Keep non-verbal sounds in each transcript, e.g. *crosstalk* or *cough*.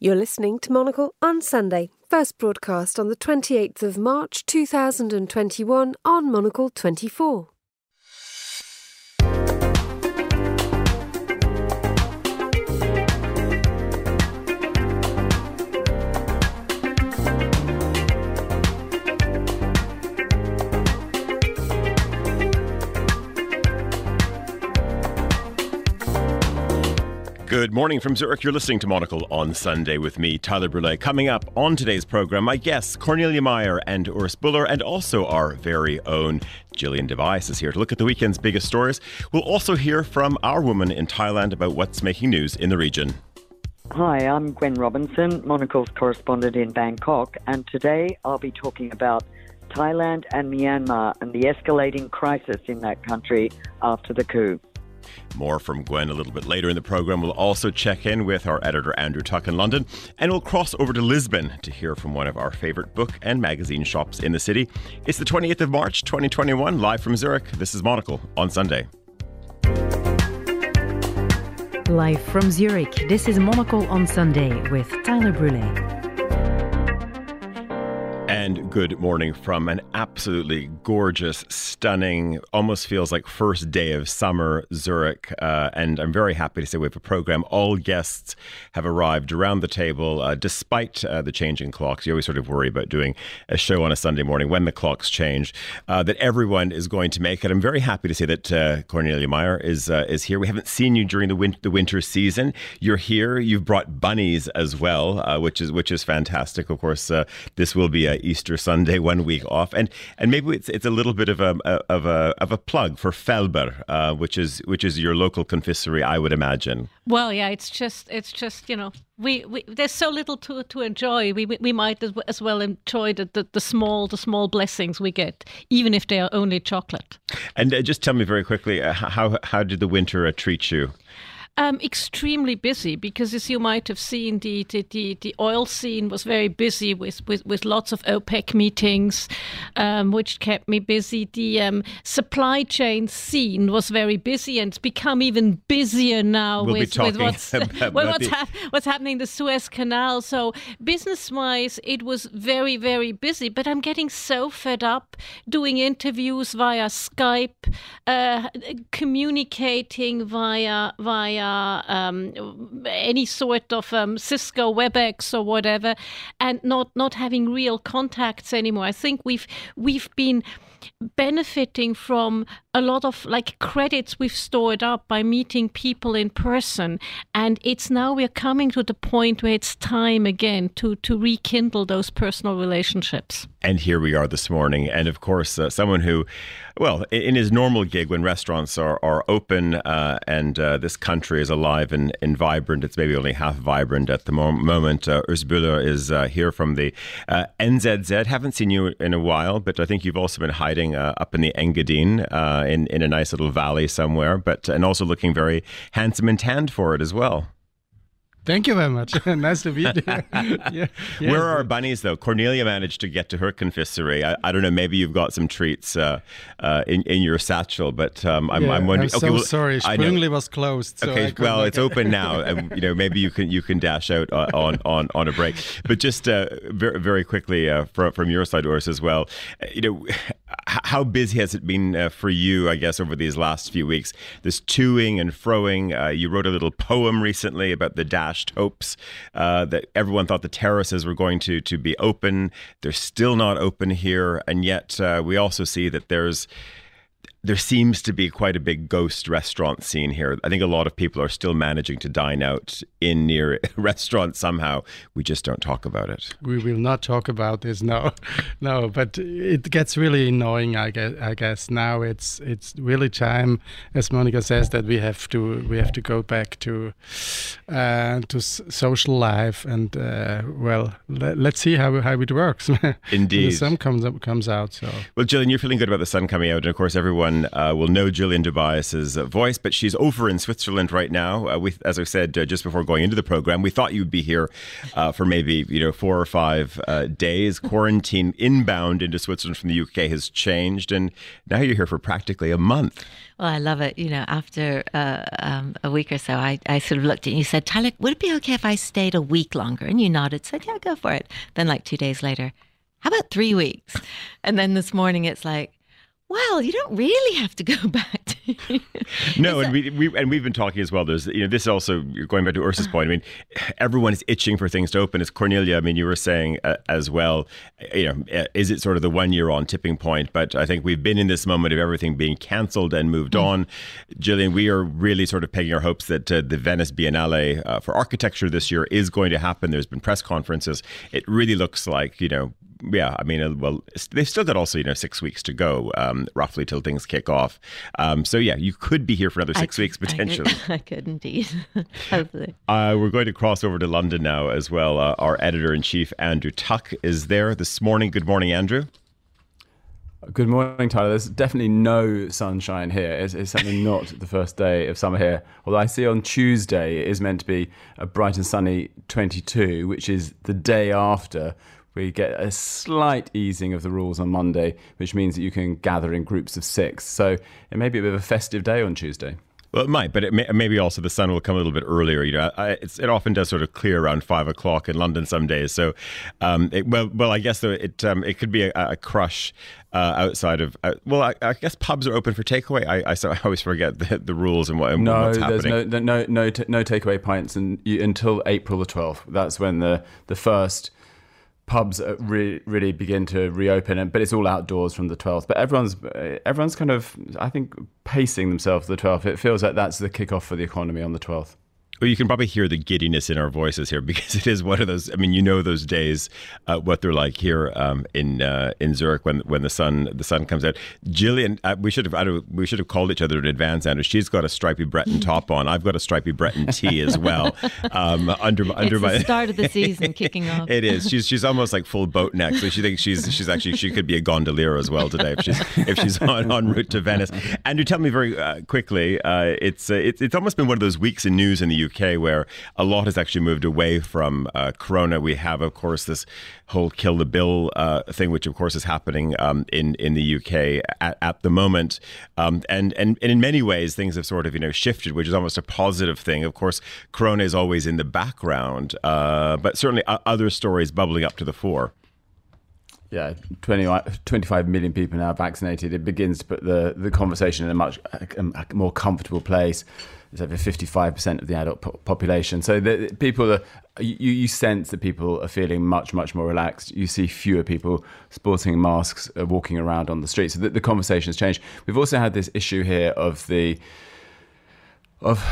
You're listening to Monocle on Sunday, first broadcast on the 28th of March 2021 on Monocle 24. Good morning from Zurich. You're listening to Monocle on Sunday with me, Tyler Brule. Coming up on today's program, my guests, Cornelia Meyer and Urs Bühler, and also our very own Gillian Device is here to look at the weekend's biggest stories. We'll also hear from our woman in Thailand about what's making news in the region. Hi, I'm Gwen Robinson, Monocle's correspondent in Bangkok, and today I'll be talking about Thailand and Myanmar and the escalating crisis in that country after the coup. More from Gwen a little bit later in the program. We'll also check in with our editor Andrew Tuck in London, and we'll cross over to Lisbon to hear from one of our favorite book and magazine shops in the city. It's the 28th of March, 2021, live from Zurich. This is Monocle on Sunday. Live from Zurich, this is Monocle on Sunday with Tyler Brule. And good morning from an absolutely gorgeous, stunning, almost feels like first day of summer Zurich. Uh, and I'm very happy to say we have a program. All guests have arrived around the table, uh, despite uh, the changing clocks. You always sort of worry about doing a show on a Sunday morning when the clocks change, uh, that everyone is going to make it. I'm very happy to say that uh, Cornelia Meyer is uh, is here. We haven't seen you during the, win- the winter season. You're here. You've brought bunnies as well, which is which is fantastic. Of course, this will be a Easter Sunday, one week off, and and maybe it's it's a little bit of a of a of a plug for Felber, uh, which is which is your local confiserie, I would imagine. Well, yeah, it's just it's just you know we, we there's so little to to enjoy. We we, we might as well enjoy the, the, the small the small blessings we get, even if they are only chocolate. And uh, just tell me very quickly, uh, how how did the winter uh, treat you? Um, extremely busy because, as you might have seen, the, the, the, oil scene was very busy with, with, with lots of OPEC meetings, um, which kept me busy. The um, supply chain scene was very busy and it's become even busier now we'll with, with, what's, *laughs* *laughs* what's, ha- what's happening in the Suez Canal. So, business wise, it was very, very busy. But I'm getting so fed up doing interviews via Skype, uh, communicating via via um, any sort of um, Cisco WebEx or whatever, and not not having real contacts anymore. I think we've we've been benefiting from a lot of like credits we've stored up by meeting people in person and it's now we're coming to the point where it's time again to to rekindle those personal relationships and here we are this morning and of course uh, someone who well in his normal gig when restaurants are, are open uh, and uh, this country is alive and, and vibrant it's maybe only half vibrant at the mo- moment uh, is uh, here from the uh, NZZ haven't seen you in a while but I think you've also been hiding uh, up in the Engadine in in a nice little valley somewhere, but and also looking very handsome and tanned for it as well. Thank you very much. *laughs* nice to meet *laughs* you. *laughs* yeah, yeah. Where are our bunnies, though? Cornelia managed to get to her confiserie. I, I don't know. Maybe you've got some treats uh, uh, in, in your satchel, but um, I'm, yeah, I'm wondering. I'm so well, sorry. Sprungli was closed. So okay, well, it's open now, and you know maybe you can you can dash out on on, on a break. But just uh, very very quickly uh, from from your side, Urs, as well. Uh, you know, how busy has it been uh, for you? I guess over these last few weeks, this toing and froing. you wrote a little poem recently about the dashed hopes uh, that everyone thought the terraces were going to to be open. They're still not open here, and yet uh, we also see that there's there seems to be quite a big ghost restaurant scene here. I think a lot of people are still managing to dine out in near *laughs* restaurants somehow. We just don't talk about it. We will not talk about this, no, *laughs* no. But it gets really annoying. I guess. I guess now it's it's really time, as Monica says, that we have to we have to go back to uh, to social life and uh, well, let, us see how how it works. *laughs* Indeed, the sun comes up, comes out. So well, Gillian, you're feeling good about the sun coming out, and of course everyone uh, will know Gillian Tobias's uh, voice, but she's over in Switzerland right now. Uh, we, as I said uh, just before going into the program, we thought you'd be here uh, for maybe you know four or five uh, days. Quarantine inbound into Switzerland from the UK has changed, and now you're here for practically a month. Well, I love it. You know, after um, a week or so, I, I sort of looked at you and said, Tyler, would it be okay if I stayed a week longer? And you nodded, said, yeah, go for it. Then, like two days later, how about three weeks? And then this morning, it's like, well, you don't really have to go *laughs* back. To, no, and we, we and we've been talking as well. There's you know this is also going back to Urs's point. I mean, everyone is itching for things to open. As Cornelia, I mean, you were saying uh, as well. You know, uh, is it sort of the one year on tipping point? But I think we've been in this moment of everything being cancelled and moved mm. on. Gillian, we are really sort of pegging our hopes that uh, the Venice Biennale uh, for architecture this year is going to happen. There's been press conferences. It really looks like you know yeah, I mean, uh, well, they've still got also you know six weeks to go, um, roughly till things kick off. Um, so yeah, you could be here for another six I, weeks potentially. I could, I could *laughs* indeed. *laughs* Hopefully. Uh, we're going to cross over to London now as well. Uh, our editor in chief Andrew Tuck is there this morning. Good morning, Andrew. Good morning, Tyler. There's definitely no sunshine here. It's, it's certainly *laughs* not the first day of summer here. Although I see on Tuesday it is meant to be a bright and sunny 22, which is the day after we get a slight easing of the rules on Monday, which means that you can gather in groups of six. So it may be a bit of a festive day on Tuesday. Well, it might, but it may, maybe also the sun will come a little bit earlier. You know, I, it often does sort of clear around five o'clock in London some days. So, um, it, well, well, I guess it um, it could be a, a crush uh, outside of. Uh, well, I, I, guess pubs are open for takeaway. I, I, so I always forget the, the rules and what. And no, what's there's happening. no no no t- no takeaway pints and you, until April the twelfth. That's when the the first pubs uh, really really begin to reopen, but it's all outdoors from the 12th. But everyone's uh, everyone's kind of I think pacing themselves the 12th. It feels like that's the kickoff for the economy on the 12th. Well, you can probably hear the giddiness in our voices here *laughs* because it is one of those. I mean, you know those days, uh, what they're like here um, in uh, in Zurich when when the sun the sun comes out. Gillian, uh, we should have we should have called each other in advance. Andrew, she's got a stripy Breton top on. I've got a stripy Breton tee as well. *laughs* Um, under under it's my the start of the *laughs* season kicking off. it is. She's she's almost like full boat neck. So she thinks she's she's actually she could be a gondolier as well today if she's if she's on, on route to Venice. Andrew, tell me very uh, quickly. Uh, it's uh, it's it's almost been one of those weeks in news in the UK where a lot has actually moved away from uh, Corona. We have, of course, this whole kill the bill uh, thing, which of course is happening um, in in the UK at, at the moment, um, and, and and in many ways things have sort of you know shifted, which is almost a positive thing. Of course, Corona is always in the background, uh, but certainly other stories bubbling up to the fore. Yeah, 20, 25 million people now vaccinated. It begins to put the, the conversation in a much a more comfortable place it's over 55% of the adult po- population. So the, people are, you, you sense that people are feeling much, much more relaxed. You see fewer people sporting masks, uh, walking around on the street. So the, the conversation has changed. We've also had this issue here of the, of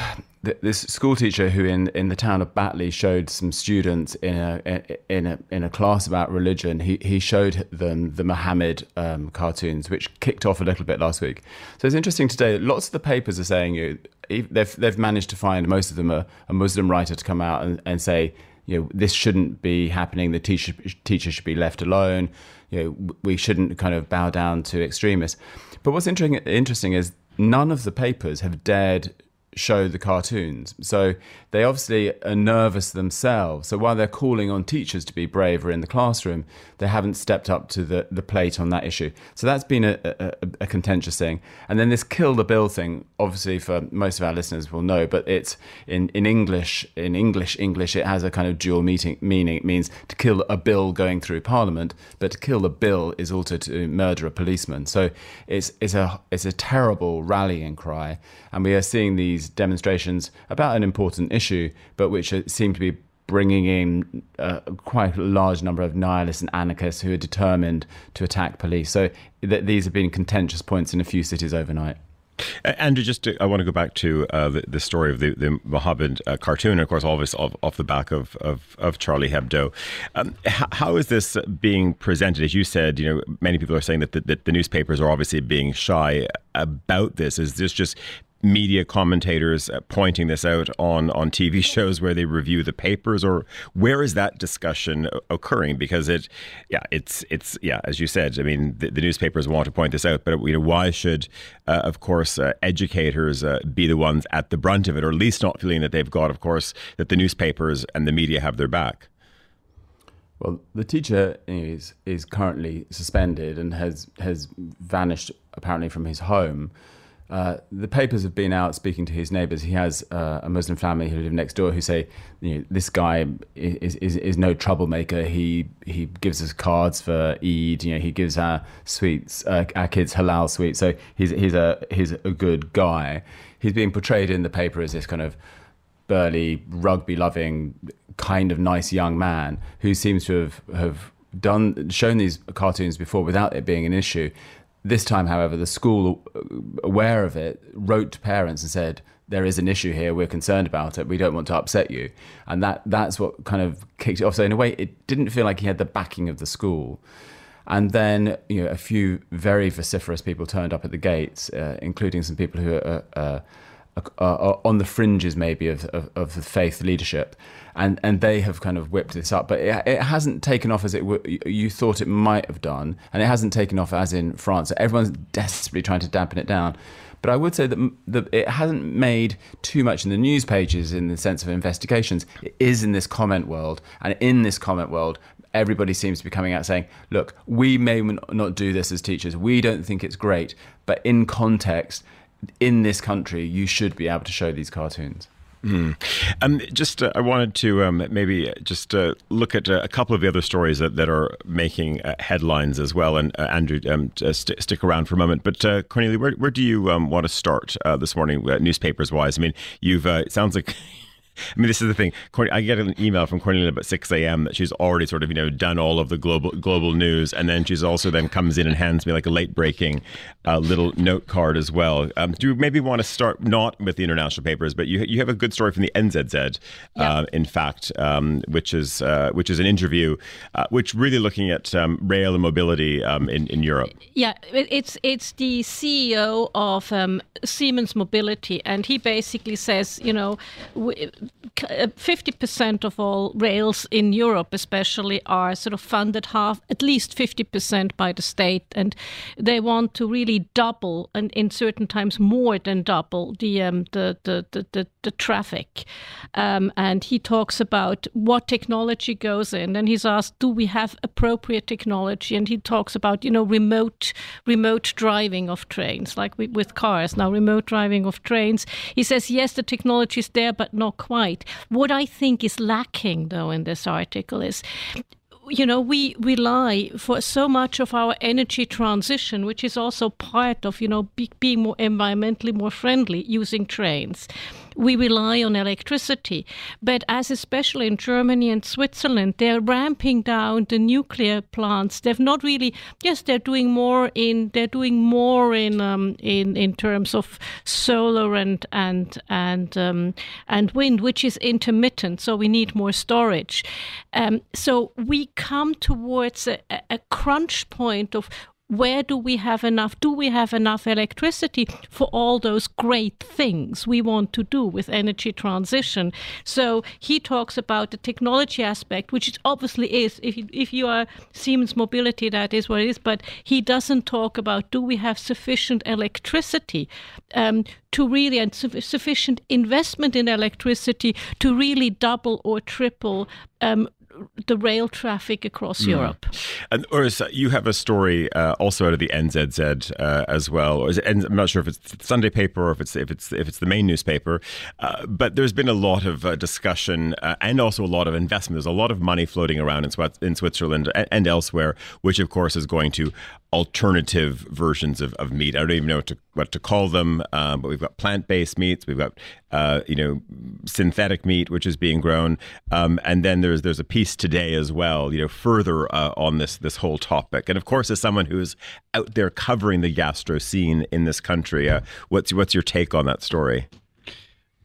this school teacher who in, in the town of Batley showed some students in a in a in a class about religion. He he showed them the Muhammad um, cartoons, which kicked off a little bit last week. So it's interesting today. Lots of the papers are saying you they've they've managed to find most of them a, a Muslim writer to come out and, and say you know this shouldn't be happening. The teacher teacher should be left alone. You know we shouldn't kind of bow down to extremists. But what's interesting interesting is none of the papers have dared show the cartoons. So they obviously are nervous themselves. So while they're calling on teachers to be braver in the classroom, they haven't stepped up to the, the plate on that issue. So that's been a, a, a contentious thing. And then this kill the bill thing, obviously for most of our listeners will know, but it's in, in English, in English, English, it has a kind of dual meaning, meaning. It means to kill a bill going through Parliament, but to kill a bill is also to murder a policeman. So it's, it's, a, it's a terrible rallying cry. And we are seeing these demonstrations about an important issue, but which seem to be bringing in uh, quite a large number of nihilists and anarchists who are determined to attack police. So th- these have been contentious points in a few cities overnight. Andrew, just to, I want to go back to uh, the, the, story of the, the Mohammed uh, cartoon, of course, all this off, off the back of, of, of Charlie Hebdo. Um, how, how is this being presented? As you said, you know, many people are saying that the, that the newspapers are obviously being shy about this. Is this just media commentators uh, pointing this out on on TV *laughs* shows where they review the papers, or where is that discussion occurring? Because it, yeah, it's it's yeah, as you said, I mean, the, the newspapers want to point this out, but you know, why should, uh, of course, uh, educators uh, be the ones at the brunt of it, or at least not feeling that they've got, of course, that the newspapers and the media have their back? Well, the teacher is is currently suspended and has has vanished apparently from his home. Uh, the papers have been out speaking to his neighbors. He has uh, a Muslim family who live next door who say, you know, this guy is, is, is no troublemaker. He he gives us cards for Eid. You know, he gives our sweets, uh, our kids halal sweets. So he's he's a he's a good guy. He's being portrayed in the paper as this kind of burly, rugby loving, kind of nice young man who seems to have have done shown these cartoons before without it being an issue. This time, however, the school, uh, aware of it, wrote to parents and said, "There is an issue here. We're concerned about it. We don't want to upset you." And that that's what kind of kicked it off. So in a way, it didn't feel like he had the backing of the school. And then, you know, a few very vociferous people turned up at the gates, uh, including some people who are. Uh, uh, on the fringes maybe of, of, of, the faith leadership and and they have kind of whipped this up but it, it hasn't taken off as it w- you thought it might have done and it hasn't taken off as in France everyone's desperately trying to dampen it down but I would say that, that it hasn't made too much in the news pages in the sense of investigations it is in this comment world and in this comment world everybody seems to be coming out saying, look, we may not do this as teachers. We don't think it's great. But in context, in this country, you should be able to show these cartoons. Mm. Um, just, uh, I wanted to um, maybe just uh, look at uh, a couple of the other stories that, that are making uh, headlines as well. And uh, Andrew, um, st- stick around for a moment. But uh, Cornelia, where, where do you um, want to start this morning, newspapers wise? I mean, you've it sounds like *laughs* I mean, this is the thing. I get an email from Cornelia about 6 a.m. that she's already sort of, you know, done all of the global global news. And then she's also then comes in and hands me like a late breaking uh, little note card as well. Um, do you maybe want to start not with the international papers, but you, you have a good story from the NZZ, yeah. uh, in fact, um, which is uh, which is an interview, uh, which really looking at um, rail and mobility um, in, in Europe. Yeah, it's, it's the CEO of um, Siemens Mobility. And he basically says, you know, 50% of all rails in Europe, especially, are sort of funded half, at least 50% by the state. And they want to really double, and in certain times more than double, the, um, the, the, the, the, the, traffic. Um, and he talks about what technology goes in. And he's asked, do we have appropriate technology? And he talks about, you know, remote, remote driving of trains, like with cars now, remote driving of trains. He says, yes, the technology is there, but not quite. What I think is lacking, though, in this article is you know, we rely for so much of our energy transition, which is also part of, you know, be, being more environmentally more friendly using trains we rely on electricity. But as especially in Germany and Switzerland, they're ramping down the nuclear plants. They've not really. Yes, they're doing more in. They're doing more in um, in in terms of solar and and and um, and wind, which is intermittent. So we need more storage. Um, so we come towards a, a crunch point of where do we have enough? Do we have enough electricity for all those great things we want to do with energy transition? So he talks about the technology aspect which it obviously is. If you, if you are Siemens mobility that is what it is. But he doesn't talk about do we have sufficient electricity um, to really and su- sufficient investment in electricity to really double or triple um, the rail traffic across mm. Europe. And Urs, you have a story uh, also out of the NZZ uh, as well. Or it, I'm not sure if it's the Sunday paper or if it's if it's if it's the main newspaper. Uh, but there's been a lot of uh, discussion uh, and also a lot of investment. There's a lot of money floating around in, in Switzerland and, and elsewhere, which of course is going to alternative versions of, of meat. I don't even know what to, what to call them, um, but we've got plant based meats, we've got uh, you know synthetic meat, which is being grown, um, and then there's there's a piece today as well, you know, further uh, on this this whole topic. And of course, as someone who's out there covering the gastro scene in this country, uh, what's what's your take on that story?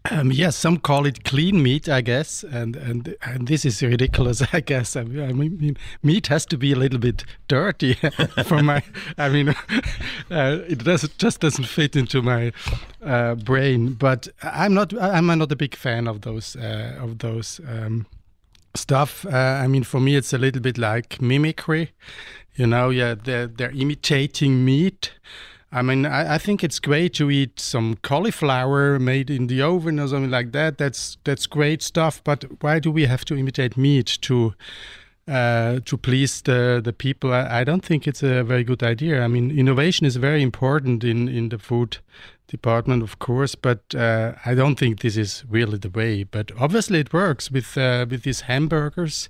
Um, yes, some call it clean meat, I guess, and and and this is ridiculous, *laughs* I guess. I mean, I mean meat has to be a little bit dirty *laughs* for my. I mean, *laughs* uh, it does just doesn't fit into my uh, brain. But I'm not. I'm not a big fan of those uh, of those. Um, stuff. Uh, I mean, for me, it's a little bit like mimicry. You know, yeah, they're, they're imitating meat. I mean, I, I, think it's great to eat some cauliflower made in the oven or something like that. That's that's great stuff. But why do we have to imitate meat to uh, to please the the people? I, I, don't think it's a very good idea. I mean, innovation is very important in in the food department, of course, but uh, I don't think this is really the way. But obviously, it works with uh, with these hamburgers.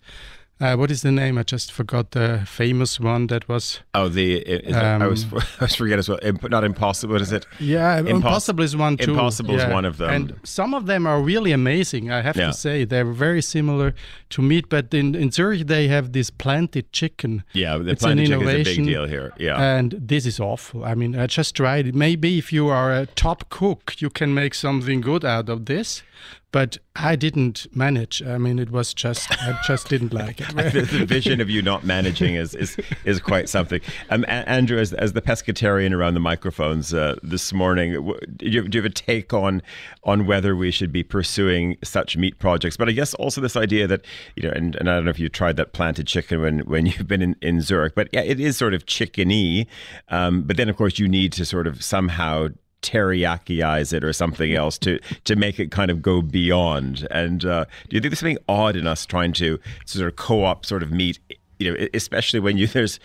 Uh, what is the name? I just forgot the famous one that was. Oh, the um, I was *laughs* I was forget as well. Not impossible. is it? Yeah, Impos- impossible is one too. Impossible yeah. is one of them. And some of them are really amazing. I have yeah. to say they're very similar to meat, but in in Zurich they have this planted chicken. Yeah, the it's planted chicken is a big deal here. Yeah, and this is awful. I mean, I just tried it. Maybe if you are a top cook, you can make something good out of this but I didn't manage. I mean, it was just I just didn't like it. *laughs* the, vision of you not managing is is, is quite something. Um, Andrew, as, as the pescatarian around the microphones uh, this morning, do you, do you have a take on on whether we should be pursuing such meat projects? But I guess also this idea that you know, and, and I don't know if you tried that planted chicken when when you've been in, in Zurich, but yeah, it is sort of chickeny. Um, but then of course you need to sort of somehow teriyaki-ize it or something else to to make it kind of go beyond. And uh, do you think there's something odd in us trying to sort of co-op sort of meat? You know, especially when you there's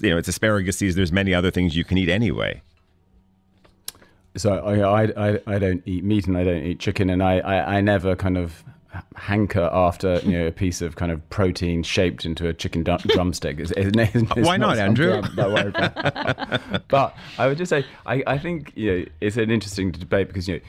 you know it's asparagus season. There's many other things you can eat anyway. So I, I, I don't eat meat and I don't eat chicken and I, I, I never kind of hanker after you know a piece of kind of protein shaped into a chicken *laughs* drumstick. It's, it's, it's Why not, not Andrew? *laughs* but I would just say I, I think you know it's an interesting debate because you know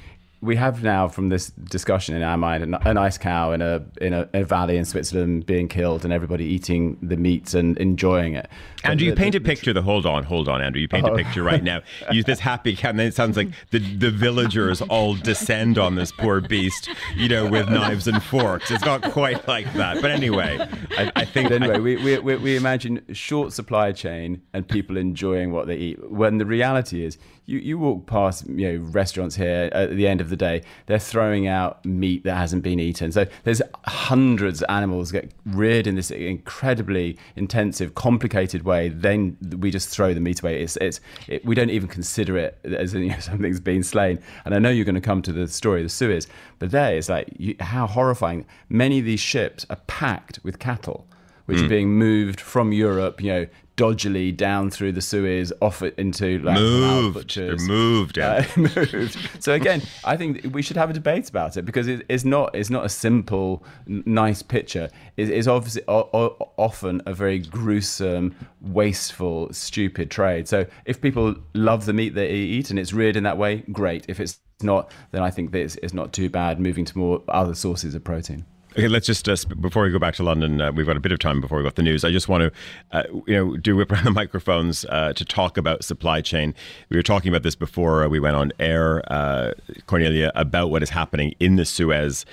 we have now from this discussion in our mind a, a nice cow in a, in a, in a valley in Switzerland being killed and everybody eating the meat and enjoying it. Andrew, you paint a picture. The hold on, hold on, Andrew. You paint oh. a picture right now. *laughs* Use this happy cow, and then it sounds like the the villagers all descend on this poor beast, you know, with knives and forks. It's not quite like that, but anyway, I, I think. But anyway, I, we, we we imagine short supply chain and people enjoying what they eat. When the reality is, you, you walk past you know restaurants here at the end of the day, they're throwing out meat that hasn't been eaten. So there's hundreds of animals get reared in this incredibly intensive, complicated way. Then we just throw the meat away. It's it's it, we don't even consider it as you know, *laughs* something's been slain. And I know you're going to come to the story of the Suez, but there it's like you, how horrifying. Many of these ships are packed with cattle which mm. are being moved from Europe, you know, dodgily down through the Suez, off into like moved. They're moved, uh, *laughs* moved. So again, I think we should have a debate about it because it, it's not it's not a simple, nice picture. It, it's obviously o- o- often a very gruesome, wasteful, stupid trade. So if people love the meat they eat and it's reared in that way, great. If it's not, then I think that it's, it's not too bad moving to more other sources of protein. Okay, let's just uh, before we go back to London, uh, we've got a bit of time before we got the news. I just want to, uh, you know, do whip around the *laughs* microphones uh, to talk about supply chain. We were talking about this before uh, we went on air, uh, Cornelia, about what is happening in the Suez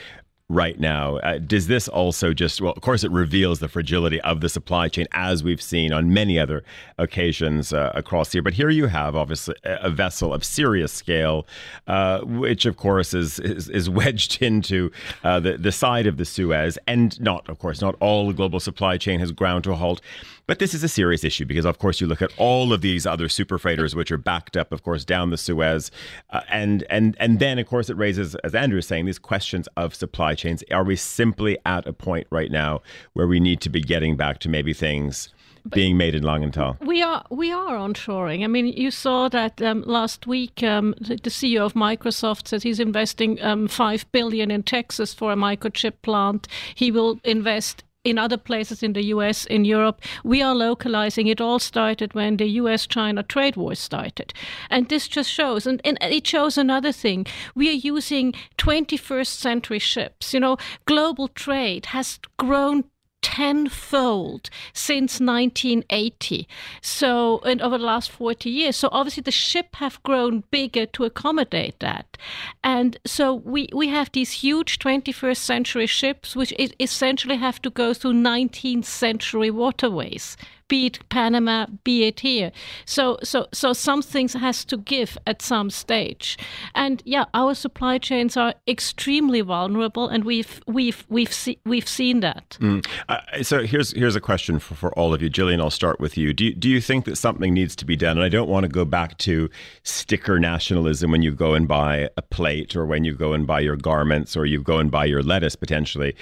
right now. Uh, does this also just, well, of course, it reveals the fragility of the supply chain as we've seen on many other occasions uh, across here. But here you have, obviously, a vessel of serious scale, uh, which, of course, is, is, is *laughs* wedged into uh, the, the side of the Suez. And not, of course, not all the global supply chain has ground to a halt. But this is a serious issue because, of course, you look at all of these other super freighters, which are backed up, of course, down the Suez, uh, and and and then, of course, it raises, as Andrew is saying, these questions of supply chains. Are we simply at a point right now where we need to be getting back to maybe things? being made in Langenthal. We are we are onshoring. I mean, you saw that um, last week. Um, the, the, CEO of Microsoft said he's investing um, five billion in Texas for a microchip plant. He will invest in other places in the US, in Europe. We are localizing. It all started when the US China trade war started. And this just shows, and, and it shows another thing. We are using 21st century ships. You know, global trade has grown tenfold since 1980. So, and over the last 40 years. So obviously the ship have grown bigger to accommodate that. And so we, we have these huge 21st century ships, which essentially have to go through 19th century waterways be it Panama, be it here. So, so, so some things has to give at some stage, and yeah, our supply chains are extremely vulnerable, and we've we've we've see, we've seen that. Mm. Uh, so here's here's a question for, for all of you, Gillian. I'll start with you. Do you, do you think that something needs to be done? And I don't want to go back to sticker nationalism when you go and buy a plate, or when you go and buy your garments, or you go and buy your lettuce potentially,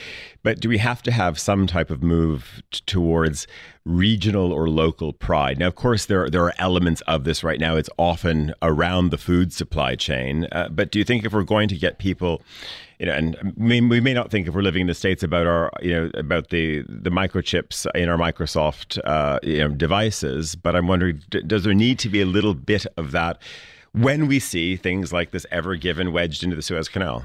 but do we have to have some type of move t- towards regional or local pride. Now, of course, there are, there are elements of this right now. It's often around the food supply chain. Uh, but do you think if we're going to get people, you know, and we, we may not think if we're living in the states about our, you know, about the the microchips in our Microsoft, uh, you know, devices, but I'm wondering, d- does there need to be a little bit of that when we see things like this Ever Given wedged into the Suez Canal?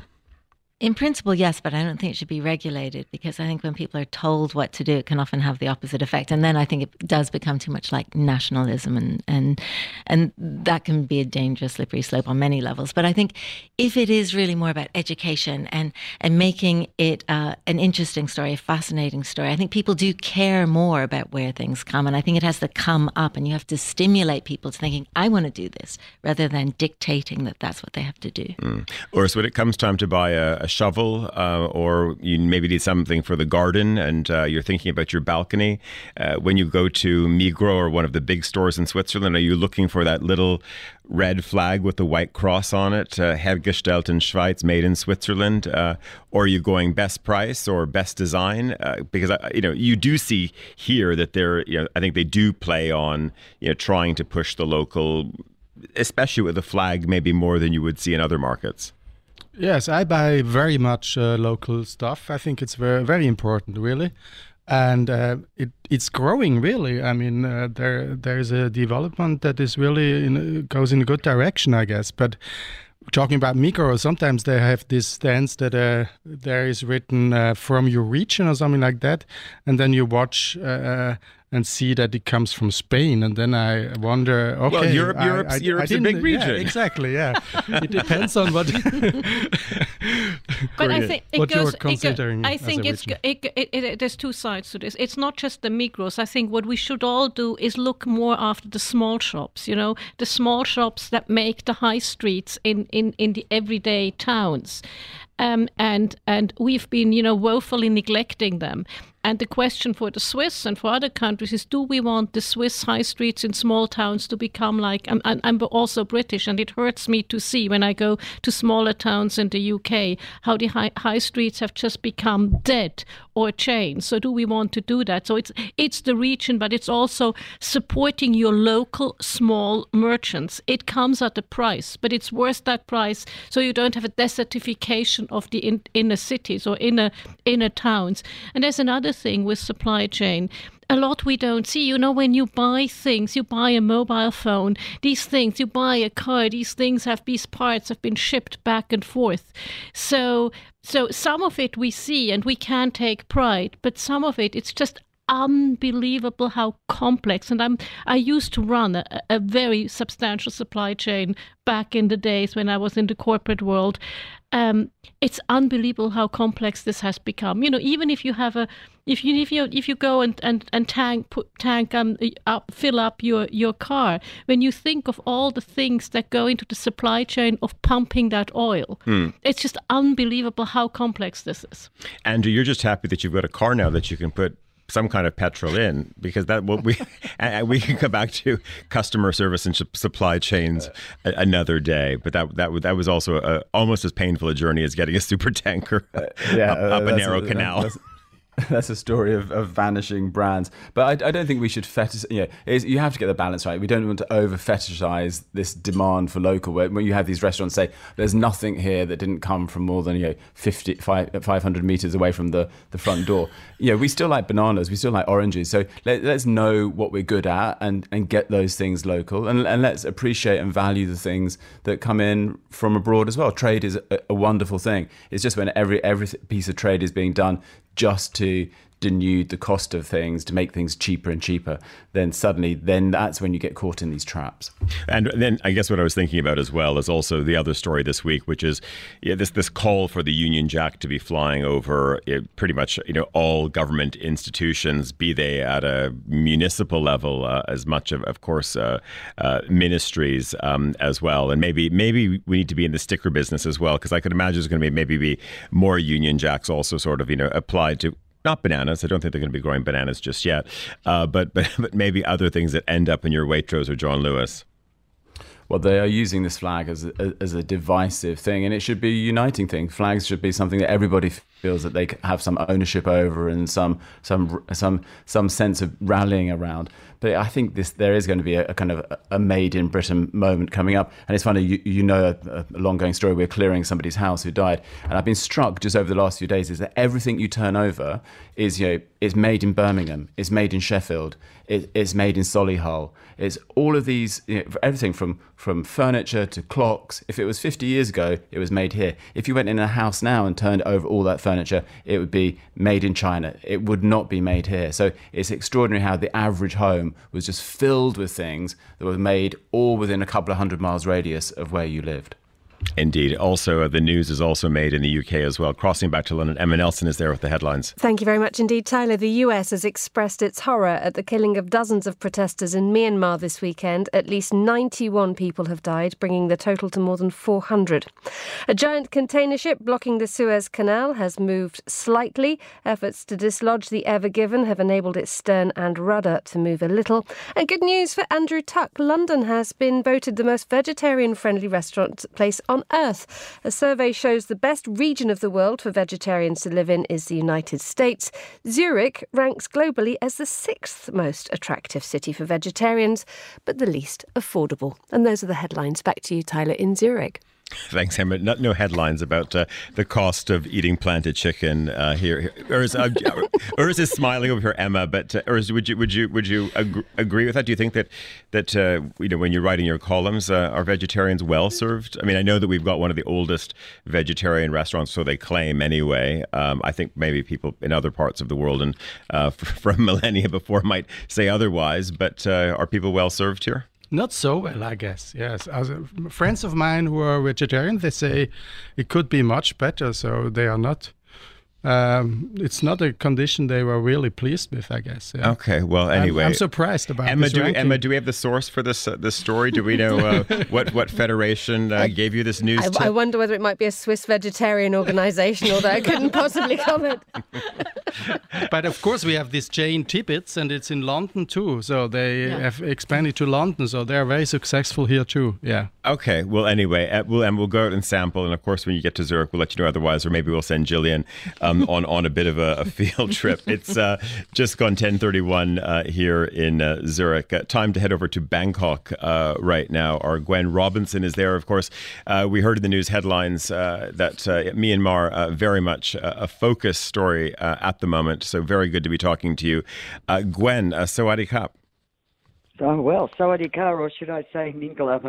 In principle, yes, but I don't think it should be regulated because I think when people are told what to do, it can often have the opposite effect. And then I think it does become too much like nationalism, and and and that can be a dangerous slippery slope on many levels. But I think if it is really more about education and and making it uh, an interesting story, a fascinating story, I think people do care more about where things come, and I think it has to come up, and you have to stimulate people to thinking, I want to do this, rather than dictating that that's what they have to do. Mm. Or so when it comes time to buy a, a shovel, uh, or you maybe need something for the garden, and uh, you're thinking about your balcony. Uh, when you go to Migros or one of the big stores in Switzerland, are you looking for that little red flag with the white cross on it, uh, hergestellt in Schweiz, made in Switzerland, uh, or are you going best price or best design? Because you know you do see here that they're, you know, I think they do play on, you know, trying to push the local, especially with the flag, maybe more than you would see in other markets. Yes, I buy very much uh, local stuff. I think it's very very important, really, and uh, it it's growing really. I mean, uh, there there is a development that is really in, goes in a good direction, I guess. But talking about Migros, sometimes they have this stance that uh, there is written uh, from your region or something like that, and then you watch uh, uh and see that it comes from Spain, and then I wonder. Okay, well, Europe, I, Europe's, I, Europe's I a big region. Yeah, exactly. Yeah, *laughs* it depends on what. *laughs* but I think it goes. You're considering I think it's it, it, it, there's two sides to this. It's not just the Migros. I think what we should all do is look more after the small shops. You know, the small shops that make the high streets in in in the everyday towns. Um, and and we've been you know woefully neglecting them. And the question for the Swiss and for other countries is do we want the Swiss high streets in small towns to become like, I'm, I'm also British, and it hurts me to see when I go to smaller towns in the UK how the high, high streets have just become dead or chains. So do we want to do that? So it's, it's the region, but it's also supporting your local small merchants. It comes at a price, but it's worth that price so you don't have a desertification of the in, inner cities or inner, inner towns. And there's another thing with supply chain a lot we don't see. You know, when you buy things, you buy a mobile phone, these things, you buy a car, these things have these parts have been shipped back and forth. So so some of it we see and we can take pride, but some of it it's just unbelievable how complex and i'm i used to run a, a, very substantial supply chain back in the days when i was in the corporate world. Um, it's unbelievable how complex this has become. You know even if you have a if you if you if you go and and, and tank put tank um up fill up your your car when you think of all the things that go into the supply chain of pumping that oil mm. it's just unbelievable how complex this is. Andrew you're just happy that you've got a car now that you can put some kind of petrol in because that what we *laughs* and we can come back to customer service and supply chains a, another day. But that that that was also a, almost as painful a journey as getting a super tanker uh, yeah, up, up a narrow canal. that's *laughs* a story of, of vanishing brands. But I, I, don't think we should fetish. You know, you have to get the balance right. We don't want to over fetishize this demand for local. Where, when you have these restaurants say there's nothing here that didn't come from more than you know 50, 500 meters away from the, the front door. *laughs* You know, we still like bananas. We still like oranges. So let, us know what we're good at and, and get those things local. And, and let's appreciate and value the things that come in from abroad as well. Trade is a, a wonderful thing. It's just when every every piece of trade is being done just to denude the cost of things to make things cheaper and cheaper, then suddenly, then that's when you get caught in these traps. And then I guess what I was thinking about as well is also the other story this week, which is yeah, this this call for the Union Jack to be flying over uh, pretty much you know all government institutions, be they at a municipal level, uh, as much of of course uh, uh ministries um, as well, and maybe maybe we need to be in the sticker business as well, because I could imagine there's going to be maybe be more Union Jacks also sort of you know applied to not bananas. I don't think they're going to be growing bananas just yet, uh, but, but *laughs* but maybe other things that end up in your Waitrose or John Lewis. Well, they are using this flag as a, as a divisive thing, and it should be a uniting thing. Flags should be something that everybody feels that they have some ownership over and some some some some sense of rallying around. But I think this there is going to be a, a kind of a made in Britain moment coming up. And it's funny, you, you know a, a long going story. We're clearing somebody's house who died, and I've been struck just over the last few days is that everything you turn over is you know is made in Birmingham, is made in Sheffield, it, it's made in Solihull. It's all of these you know, everything from from furniture to clocks. If it was 50 years ago, it was made here. If you went in a house now and turned over all that furniture, it would be made in China. It would not be made here. So it's extraordinary how the average home was just filled with things that were made all within a couple of hundred miles radius of where you lived. Indeed. Also, uh, the news is also made in the UK as well. Crossing back to London, Emma Nelson is there with the headlines. Thank you very much indeed, Tyler. The US has expressed its horror at the killing of dozens of protesters in Myanmar this weekend. At least 91 people have died, bringing the total to more than 400. A giant container ship blocking the Suez Canal has moved slightly. Efforts to dislodge the Ever Given have enabled its stern and rudder to move a little. And good news for Andrew Tuck. London has been voted the most vegetarian friendly restaurant place on Earth. A survey shows the best region of the world for vegetarians to live in is the United States. Zurich ranks globally as the sixth most attractive city for vegetarians, but the least affordable. And those are the headlines. Back to you, Tyler, in Zurich. Thanks, Emma. No, no headlines about uh, the cost of eating planted chicken uh, here, or *laughs* is, uh, is this smiling over here, Emma? But uh, or is, would you would you would you ag- agree with that? Do you think that that uh, you know when you're writing your columns, uh, are vegetarians well served? I mean, I know that we've got one of the oldest vegetarian restaurants, so they claim anyway. Um, I think maybe people in other parts of the world and *laughs* from millennia before might say otherwise. But are people well served here? Not so well, I guess. Yes, As, uh, friends of mine who are vegetarian, they say it could be much better. So they are not um, it's not a condition they were really pleased with, I guess. Yeah. Okay. Well, anyway, I'm, I'm surprised about Emma. do we, Emma, do we have the source for this uh, this story? Do we know uh, *laughs* what what federation uh, gave you this news? I, I, wonder whether it might be a Swiss vegetarian organisation, although I couldn't possibly comment. *laughs* but of course, we have this Jane Tibits, and it's in London too. So they yeah. have expanded to London, so they are very successful here too. Yeah. Okay. Well, anyway, uh, we'll and we'll go out and sample, and of course, when you get to Zurich, we'll let you know otherwise, or maybe we'll send Gillian. Um, on on a bit of a, a field *laughs* trip. It's uh, just gone 10:31 uh, here in uh, Zurich. Uh, time to head over to Bangkok uh, right now. Our Gwen Robinson is there. Of course, uh, we heard in the news headlines that Myanmar very much a focus story at the moment. So very good to be talking to you, Gwen. Uh, Sawadee Kap. Oh, well, Sawadee Ka, or should I say Mingala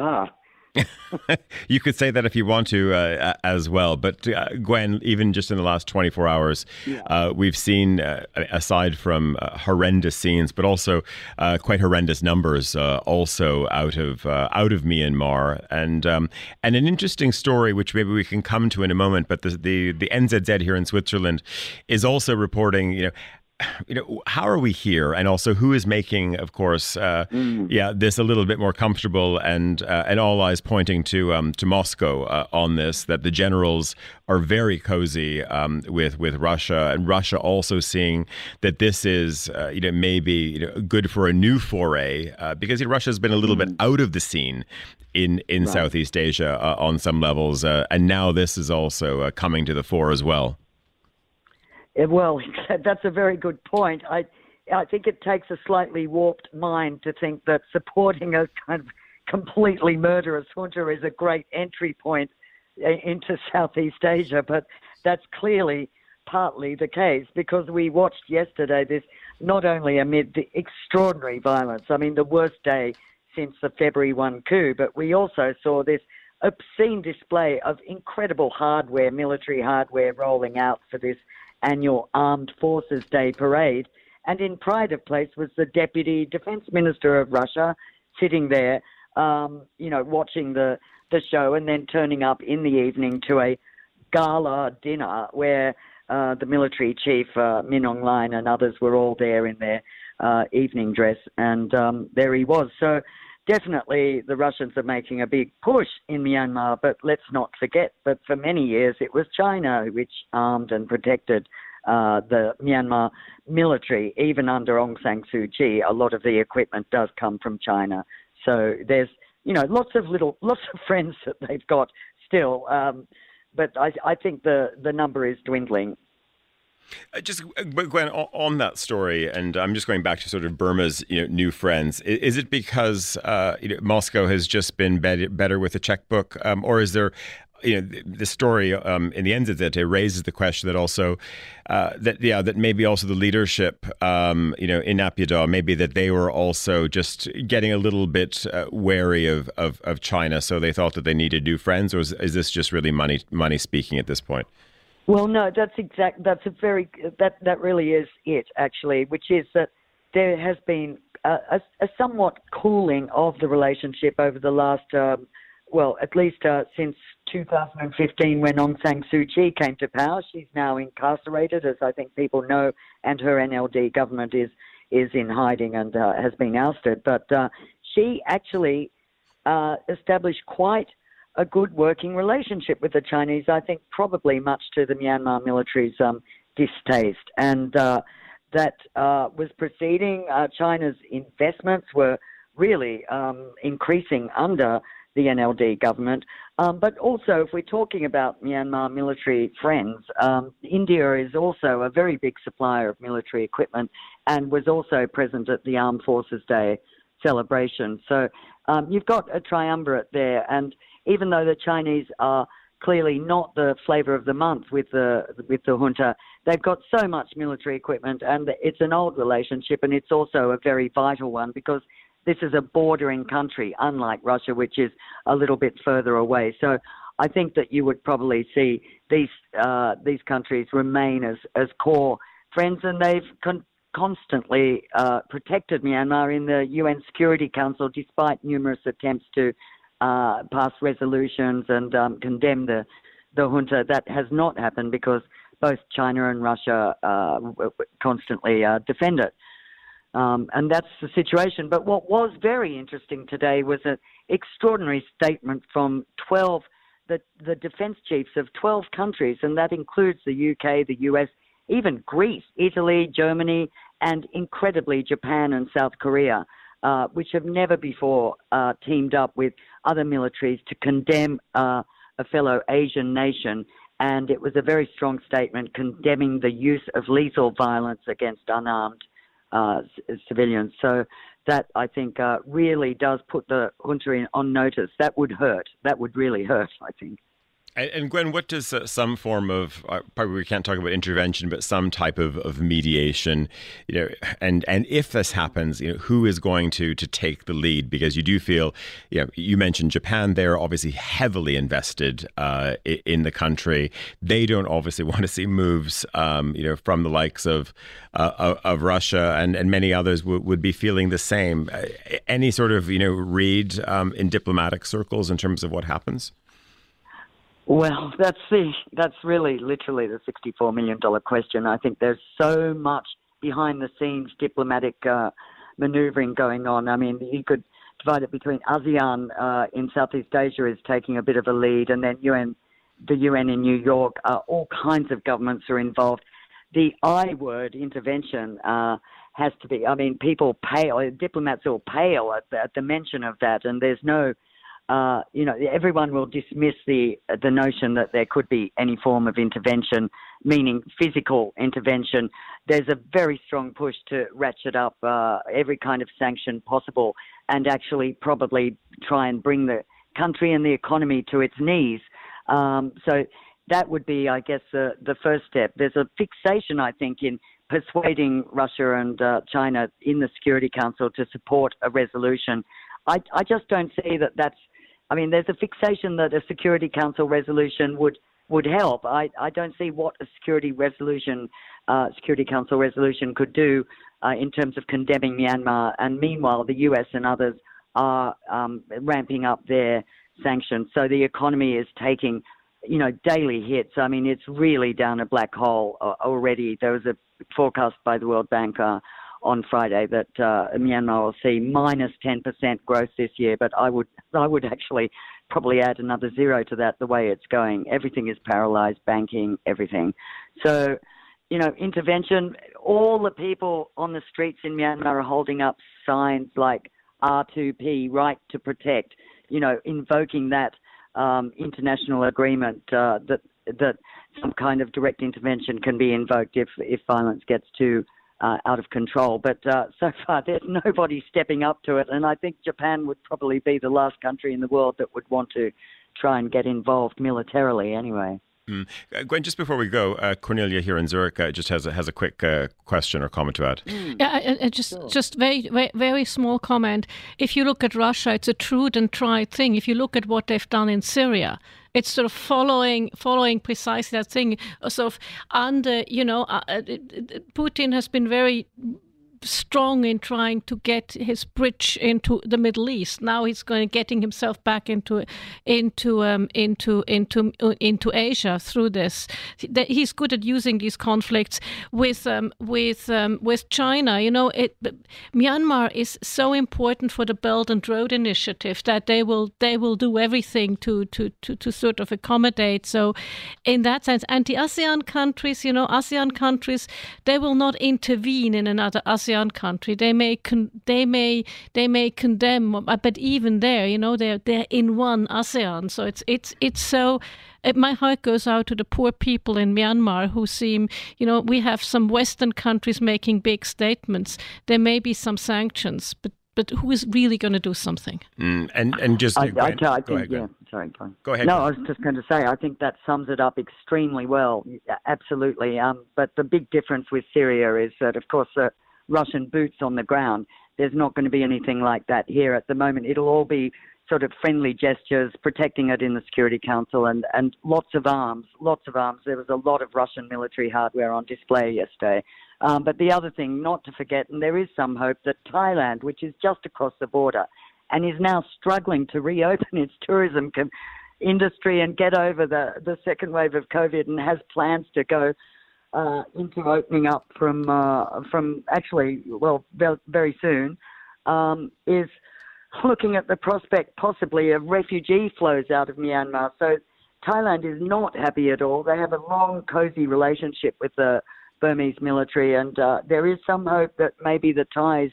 you could say that if you want to uh, as well. But uh, Gwen, even just in the last 24 hours, yeah. uh, we've seen, uh, aside from uh, horrendous scenes, but also uh, quite horrendous numbers, also out of out of Myanmar, and um, and an interesting story which maybe we can come to in a moment. But the the, the NZZ here in Switzerland is also reporting, you know *sighs* you know, how are we here, and also who is making, of course, uh, mm. yeah, this a little bit more comfortable, and uh, and all eyes pointing to um, to Moscow uh, on this. That the generals are very cozy um, with with Russia, and Russia also seeing that this is, uh, you know, maybe you know, good for a new foray uh, because you know, Russia has been a little mm. bit out of the scene in in right. Southeast Asia uh, on some levels, and now this is also coming to the fore as well. Well, *laughs* that's a very good point. I I think it takes a slightly warped mind to think that supporting a kind of completely murderous junta is a great entry point eh, into *laughs* Southeast Asia, but that's clearly partly the case because we watched yesterday this not only amid the extraordinary violence, I mean, the worst day since the February 1 coup, but we also saw this obscene display of incredible hardware, military hardware rolling out for this annual Armed Forces Day parade. And in pride of place was the Deputy Defense Minister of Russia sitting there, um, you know, watching the, the show and then turning up in the evening to a gala dinner where uh, the military chief, uh, Min and others were all there in their uh, evening dress. And um, there he was. So definitely the Russians are making a big push in Myanmar, but let's not forget that for many years it was China which armed and protected uh, the Myanmar military, even under Aung San Suu Kyi, a lot of the equipment does come from China. So there's, you know, lots of little, *laughs* lots of friends that they've got still. Um, but I, I think the, the number is dwindling. Uh, just uh, Gwen, on that story, and I'm just going back to sort of Burma's you know, new friends. Is it because uh, you know, Moscow has just been better with the checkbook, um, or is there you know the story um, in the end of it, it raises the question that also uh, that yeah that maybe also the leadership um, you know in Naypyidaw maybe that they were also just getting a little bit uh, wary of, of, of China so they thought that they needed new friends or is, is this just really money money speaking at this point? Well, no, that's exact. That's a very that that really is it actually, which is that there has been a, a, a somewhat cooling of the relationship over the last. Um, well, at least uh, since 2015 when Aung San Suu Kyi came to power. She's now incarcerated, as I think people know, and her NLD government is is in hiding and uh, has been ousted. But uh, she actually uh, established quite a good working relationship with the Chinese. I think probably much to the Myanmar military's um, distaste, and uh, that uh, was proceeding. China's investments were really um, increasing under the NLD government. Um, but also, if we're talking about Myanmar military friends, um, India is also a very big supplier of military equipment and was also present at the Armed Forces Day celebration. So um, you've got a triumvirate there. And even though the Chinese are clearly not the flavour of the month with the with the junta. They've got so much military equipment, and it's an old relationship, and it's also a very vital one because this is a bordering country, unlike Russia, which is a little bit further away. So I think that you would probably see these uh, these countries remain as as core friends, and they've con- constantly uh, protected Myanmar in the UN Security Council, despite numerous attempts to uh, pass resolutions and um, condemn the the junta. That has not happened because both China and Russia uh, constantly uh, defend it. Um, and that's the situation. But what was very interesting today was an extraordinary statement from 12, the, the defense chiefs of 12 countries, and that includes the UK, the US, even Greece, Italy, Germany, and incredibly Japan and South Korea, uh, which have never before uh, teamed up with other militaries to condemn uh, a fellow Asian nation. And it was a very strong statement condemning the use of lethal violence against unarmed uh, civilians. So that I think uh, really does put the junta on notice. That would hurt. That would really hurt. I think. And, Gwen, what does uh, some form of uh, probably we can't talk about intervention, but some type of, of mediation, you know, and and if this happens, you know, who is going to to take the lead? Because you do feel, you know, you mentioned Japan; they're obviously heavily invested uh, in the country. They don't obviously *laughs* want to see moves, um, you know, from the likes of uh, of Russia, and and many others w- would be feeling the same. Any sort of you know read um, in diplomatic circles in terms of what happens? Well, that's the that's really literally the sixty-four million dollar question. I think there's so much behind the scenes diplomatic uh, maneuvering going on. I mean, you could divide it between ASEAN uh, in Southeast Asia is taking a bit of a lead, and then UN, the UN in New York. Uh, all kinds of governments are involved. The I word intervention uh, has to be. I mean, people pale. Diplomats all pale at at the mention of that, and there's no uh, you know, everyone will dismiss the the notion that there could be any form of intervention, meaning physical intervention. There's a very strong push to ratchet up uh, every kind of sanction possible, and actually probably try and bring the country and the economy to its knees. Um, so that would be, I guess, the the first step. There's a fixation, I think, in persuading Russia and uh, China in the Security Council to support a resolution. I, I just don't see that that's I mean, there's a fixation that a Security Council resolution would would help. I, I don't see what a security resolution, uh, Security Council resolution could do uh, in terms of condemning Myanmar. And meanwhile, the US and others are um, ramping up their sanctions. So the economy is taking, you know, daily hits. I mean, it's really down a black hole uh, already. There was a forecast by the World Bank uh, on Friday that uh, Myanmar will see minus 10% growth this year, but I would I would actually probably add another zero to that the way it's going. Everything is paralyzed, banking, everything. So, you know, intervention, all the people on the streets in Myanmar are holding up signs like R2P, right to protect, you know, invoking that um, international agreement uh, that that some kind of direct intervention can be invoked if if violence gets too uh, out of control. But uh, so *laughs* far, there's nobody stepping up to it, and I think Japan would probably be the last country in the world that would want to try and get involved militarily, anyway. Mm. Uh, Gwen, just before we go, uh, Cornelia here in Zurich uh, just has a, has a quick uh, question or comment to add. Mm. Yeah, just sure. just very, very very small comment. If you look at Russia, it's a true and tried thing. If you look at what they've done in Syria, it's sort of following following precisely that thing. Sort of under, you know, uh, uh Putin has been very strong in trying to get his bridge into the Middle East. Now he's going getting himself back into into um, into into into Asia through this. He's good at using these conflicts with um, with um, with China. You know, it, Myanmar is so important for the Belt and Road Initiative that they will they will do everything to to to, to sort of accommodate. So, in that sense, and the ASEAN countries, you know, ASEAN countries, they will not intervene in another ASEAN ASEAN country. They may con- they may they may condemn, uh, but even there, you know, they're they're in one ASEAN. So it's it's it's so. It, my heart goes out to the poor people in Myanmar who seem, you know, we have some Western countries making big statements. There may be some sanctions, but but who is really going to do something? Mm, and and just I, I, I think, ahead, yeah, sorry, go, go ahead. No, I was just going to say I think that sums it up extremely well. Absolutely. Um, but the big difference with Syria is that, of course, uh, Russian boots on the ground. There's not going to be anything like that here at the moment. It'll all be sort of friendly gestures, protecting it in the Security Council, and, and lots of arms, lots of arms. There was a lot of Russian military hardware on display yesterday. Um, but the other thing not to forget, and there is some hope, that Thailand, which is just across the border, and is now struggling to reopen *laughs* its tourism com- industry and get over the, the second wave of COVID and has plans to go uh, into opening up from uh, from actually well very soon um, is looking at the prospect possibly of refugee flows out of Myanmar. So Thailand is not happy at all. They have a long, cozy relationship with the Burmese military, and uh, there is some hope that maybe the Thais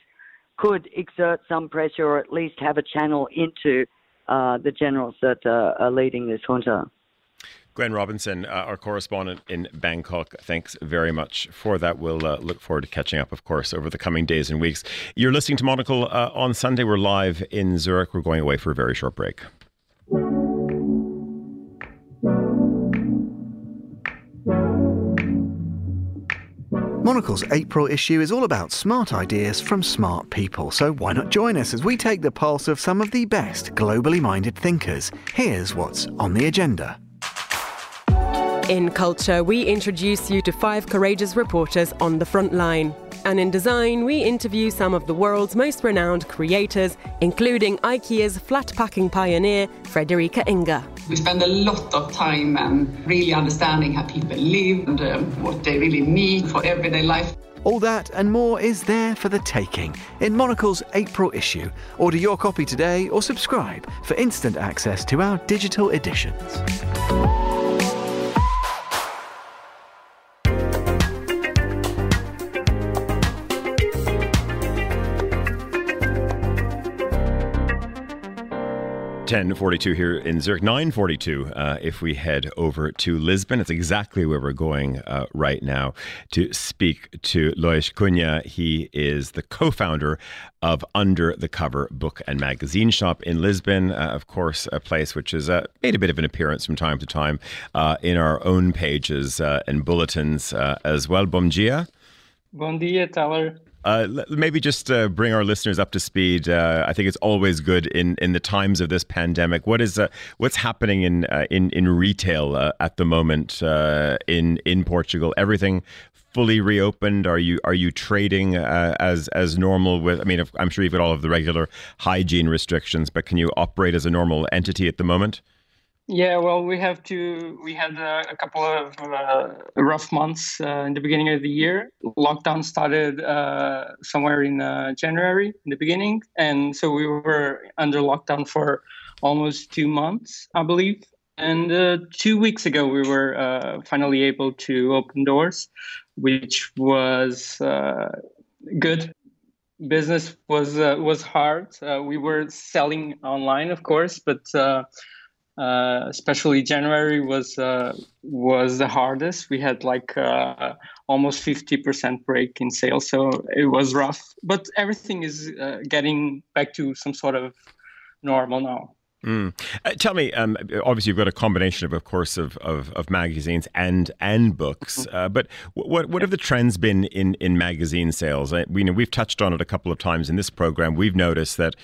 could exert some pressure or at least have a channel into uh, the generals that uh, are leading this junta. Gwen Robinson, uh, our correspondent in Bangkok, thanks very much for that. We'll uh, look forward to catching up, of course, over the coming days and weeks. You're listening to Monocle uh, on Sunday. We're live in Zurich. We're going away for a very short break. Monocle's April issue is all about smart ideas from smart people, so why not join us as we take the pulse of some of the best globally minded thinkers? Here's what's on the agenda. In culture, we introduce you to five courageous reporters on the front line. And in design, we interview some of the world's most renowned creators, including IKEA's flat packing pioneer, Fredrika Inger. We spend a lot of time um, really understanding how people live and um, what they really need for everyday life. All that and more is there for the taking in Monocle's April issue. Order your copy today or subscribe for instant access to our digital editions. 1042 here in Zurich, 942 uh, if we head over to Lisbon. It's exactly where we're going uh, right now to speak to Lois Cunha. He is the co founder of Under the Cover Book and Magazine Shop in Lisbon. Uh, of course, a place which has uh, made a bit of an appearance from time to time uh, in our own pages uh, and bulletins as well. Bom dia. Bom dia, Tyler. Uh, maybe just uh, bring our listeners up to speed. Uh, I think it's always good in, in the times of this pandemic. What is uh, what's happening in uh, in in retail uh, at the moment in in Portugal? Everything fully reopened? Are you are you trading as as normal? With I mean, I'm sure you've got all of the regular hygiene restrictions, but can you operate as a normal entity at the moment? Yeah, well, we have to. We had a, a couple of uh, rough months uh, in the beginning of the year. Lockdown started uh, somewhere in uh, January in the beginning, and so we were under lockdown for almost two months, I believe. And uh, two weeks ago, we were uh, finally able to open doors, which was good business was uh, was hard. Uh, we were selling online, of course, but uh, uh, especially January was uh, was the hardest. We had like uh, almost fifty percent break in sales, so it was rough. But everything is uh, getting back to some sort of normal now. Mm. Uh, tell me, um, obviously you've got a combination of, of course, of, of, of magazines and and books. Mm-hmm. Uh, but what what have the trends been in, in magazine sales? we know we've touched on it a couple of times in this program. We've noticed that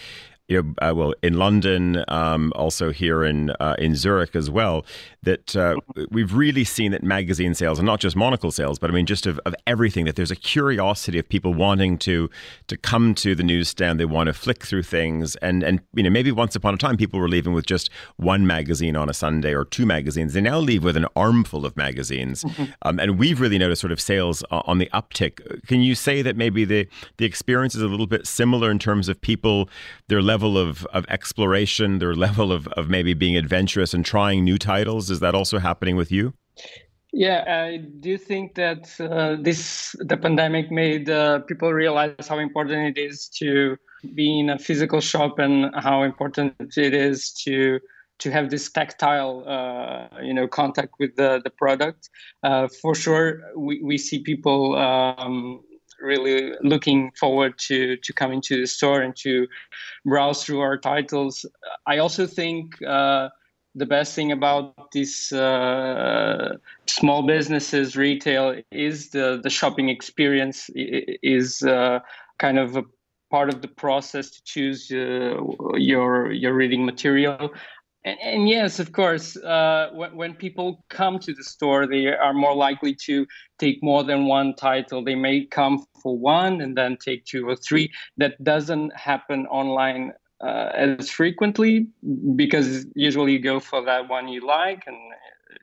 you know, uh, well, in London, um, also here in uh, in Zurich as well, that uh, we've really seen that magazine sales, and not just monocle sales, but I mean just of, of everything, that there's a curiosity of people wanting to to come to the newsstand. They want to flick through things, and and you know maybe once upon a time people were leaving with just one magazine on a Sunday or two magazines. They now leave with an armful of magazines, mm-hmm. um, and we've really noticed sort of sales on the uptick. Can you say that maybe the the experience is a little bit similar in terms of people their level level of, of exploration, their *laughs* level of, of maybe being adventurous and trying new titles? Is that also happening with you? Yeah, I do think that uh, this the pandemic made uh, people realize how important it is to be in a physical shop and how important it is to to have this tactile uh, you know contact with the the product. Uh, for sure, we, we see people um, really looking forward to to coming to the store and to browse through our titles. I also think uh, the best thing about these uh, small businesses, retail, is the the shopping experience is uh, kind of a part of the process to choose uh, your your reading material. And, and, yes, of course, uh, when, when, people come to the store, they are more likely to take more than one title. They may come for one and then take two or three. That doesn't happen online uh, as frequently because usually you go for that one you like and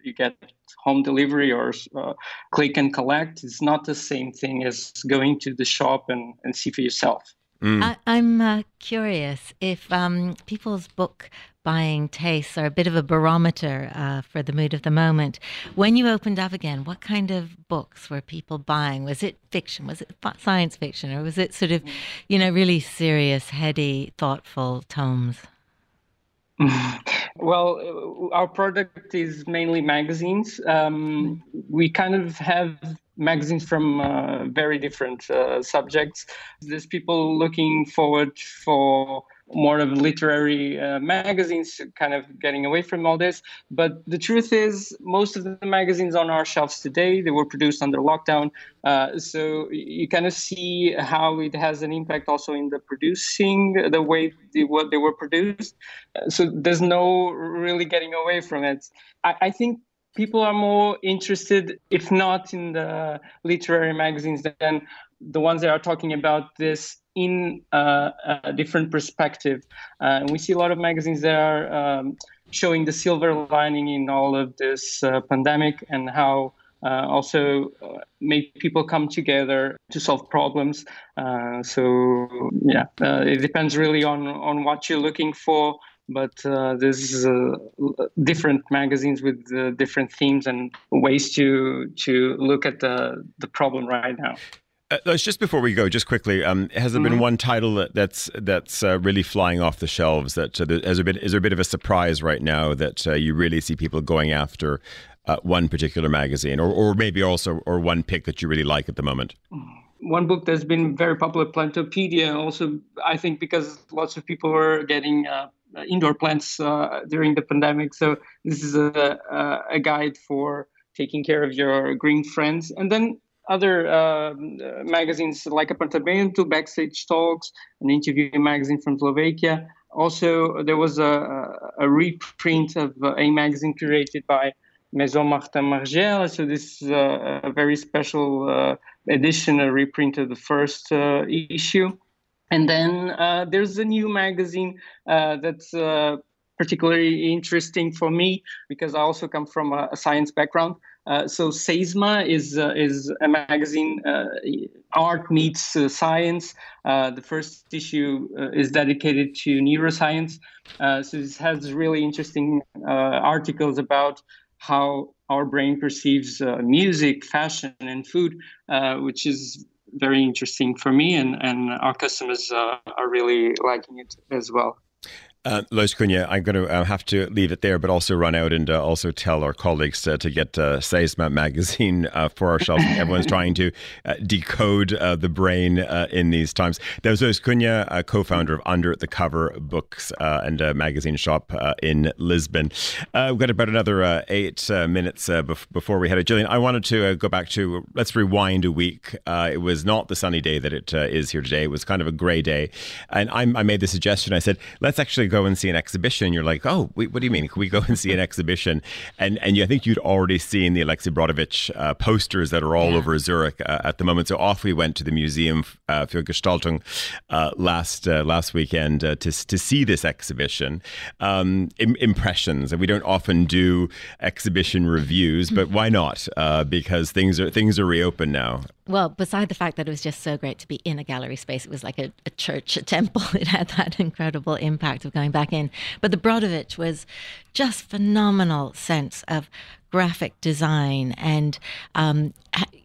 you get home delivery or uh, click and collect. It's not the same thing as going to the shop and, and see for yourself. Mm. I, am uh, curious if um, people's book buying tastes are a bit of a barometer uh, for the mood of the moment. When you opened up again, what kind of books were people buying? Was it fiction? Was it science fiction? Or was it sort of, you know, really serious, heady, thoughtful tomes? *laughs* well, our product is mainly magazines. Um, we kind of have magazines from uh, very different uh, subjects. There's people looking forward for more of literary uh, magazines, kind of getting away from all this. But the truth is, most of the magazines on our shelves today they were produced under lockdown, uh, so you kind of see how it has an impact also in the producing, the way they, what they were produced. Uh, so there's no really getting away from it. I, I think people are more interested, if not in the literary magazines, than the ones that are talking about this in uh, a different perspective. Uh, and we see a lot of magazines that are um, showing the silver lining in all of this uh, pandemic and how uh, also uh, make people come together to solve problems. Uh, so yeah, it depends really on on what you're looking for. But there's different magazines with different themes and ways to to look at the the problem right now. Uh, just before we go, just quickly, um, has there mm-hmm. been one title that, that's that's uh, really flying off the shelves? That uh, has there been is there a bit of a surprise right now that uh, you really see people going after uh, one particular magazine, or or maybe also or one pick that you really like at the moment? One book that's been very popular, Plantopedia, also I think because lots of people were getting uh, indoor plants during the pandemic, so this is a, a guide for taking care of your green friends, and then other uh, magazines like Apartamento, Backstage Talks, an interview magazine from Slovakia. Also, there was a, a reprint of uh, a magazine curated by Maison Martin Margiela. So this is a, a very special uh, edition, a reprint of the first uh, issue. And then uh, there's a new magazine uh, that's particularly interesting for me because I also come from a, a science background. Uh, so SEISMA is uh, is a magazine. Uh, art meets uh, science. Uh, the first issue uh, is dedicated to neuroscience. so this has really interesting articles about how our brain perceives music, fashion, and food, which is very interesting for me, and and our customers uh, are really liking it as well. Uh, Lois Cunha, I'm going to uh, have to leave it there, but also run out and uh, also tell our colleagues uh, to get uh, SEISMA magazine uh, for our shelves. *laughs* Everyone's trying to uh, decode the brain in these times. There was Lois Cunha, co founder of Under the Cover Books and a magazine shop in Lisbon. we've got about another eight minutes bef- before we head to Gillian, I wanted to go back to let's rewind a week. it was not the sunny day that it is here today, it was kind of a gray day. And I, I made the suggestion I said, let's actually go and see an exhibition, you're like, oh, wait, what do you mean? Can we go and see an *laughs* exhibition? And and you, I think you'd already seen the Alexei Brodovitch uh, posters that are all yeah. over Zurich uh, at the moment. So off we went to the Museum uh, für Gestaltung uh, last uh, last weekend uh, to to see this exhibition. Um, Im- impressions, and we don't often do exhibition reviews, but *laughs* why not? because things are things are reopened now. Well, beside the fact that it was just so great to be in a gallery space, it was like a, a church, *laughs* a temple. It had that incredible impact of going back in. But the Brodovitch was just phenomenal sense of graphic design and um,